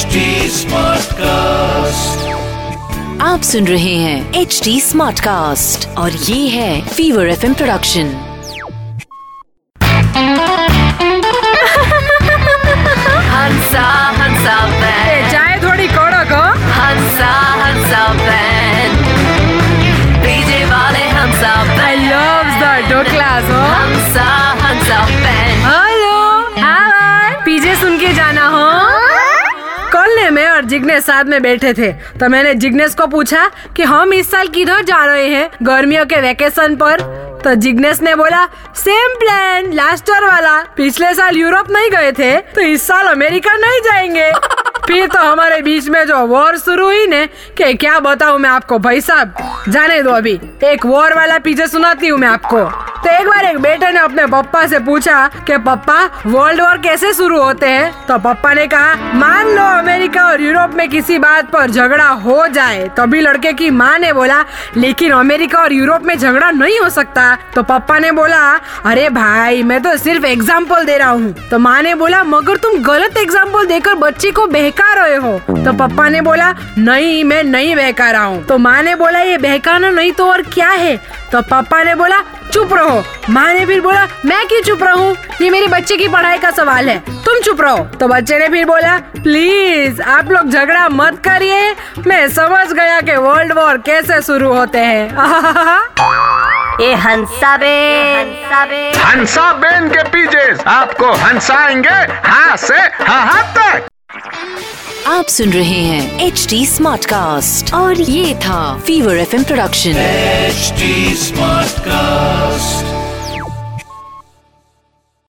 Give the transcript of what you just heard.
HD Smartcast. आप सुन रहे हैं एच डी स्मार्ट कास्ट और ये है फीवर एफ़ प्रोडक्शन हंसा हंसा बैंड चाय थोड़ी कड़क हो हंसा हंसा बैंड डीजे वाले हंसा आई बैंड लव द डोकलास हो हंसा हंसा बैंड हेलो हाय पीजे सुन के जाना हो। मैं और जिग्नेश साथ में बैठे थे। तो मैंने जिग्नेश को पूछा कि हम इस साल किधर जा रहे हैं? गर्मियों के वेकेशन पर। तो जिग्नेश ने बोला सेम प्लान लास्ट ईयर वाला। पिछले साल यूरोप नहीं गए थे तो इस साल अमेरिका नहीं जाएँगे। फिर तो हमारे बीच में जो वॉर शुरू हुई ने कि क्या बताऊँ मैं आपको भाई साहब? जाने दो अभी। एक वॉर वाला पीछे सुनाती हूँ मैं आपको। तो एक बार एक बेटे ने अपने पप्पा से पूछा कि पप्पा वर्ल्ड वॉर कैसे शुरू होते हैं? तो पप्पा ने कहा मान लो अमेरिका और यूरोप में किसी बात पर झगड़ा हो जाए, तभी लड़के की माँ ने बोला, लेकिन अमेरिका और यूरोप में झगड़ा नहीं हो सकता। तो पप्पा ने बोला, अरे भाई, मैं तो सिर्फ़ एग्ज़ाम्पल दे रहा हूँ। तो माँ ने बोला, मगर तुम गलत एग्ज़ाम्पल देकर बच्चे को बहका रहे हो। तो पप्पा ने बोला, नहीं, मैं नहीं बहका रहा हूँ। तो माँ ने बोला, ये बहकाना नहीं तो और क्या है? तो पापा ने बोला चुप रहो। माँ ने फिर बोला मैं क्यों चुप रहूँ? ये मेरे बच्चे की पढ़ाई का सवाल है। तुम चुप रहो। तो बच्चे ने फिर बोला प्लीज़ आप लोग झगड़ा मत करिए। मैं समझ गया कि वर्ल्ड वॉर कैसे शुरू होते हैं। ये हंसा बे। हंसा बे हंसा बेन के पीछे आपको हंसाएँगे हाँ से हाँ हाँ तक। आप सुन रहे हैं एच डी स्मार्ट कास्ट और ये था fever F production HD Smartcast.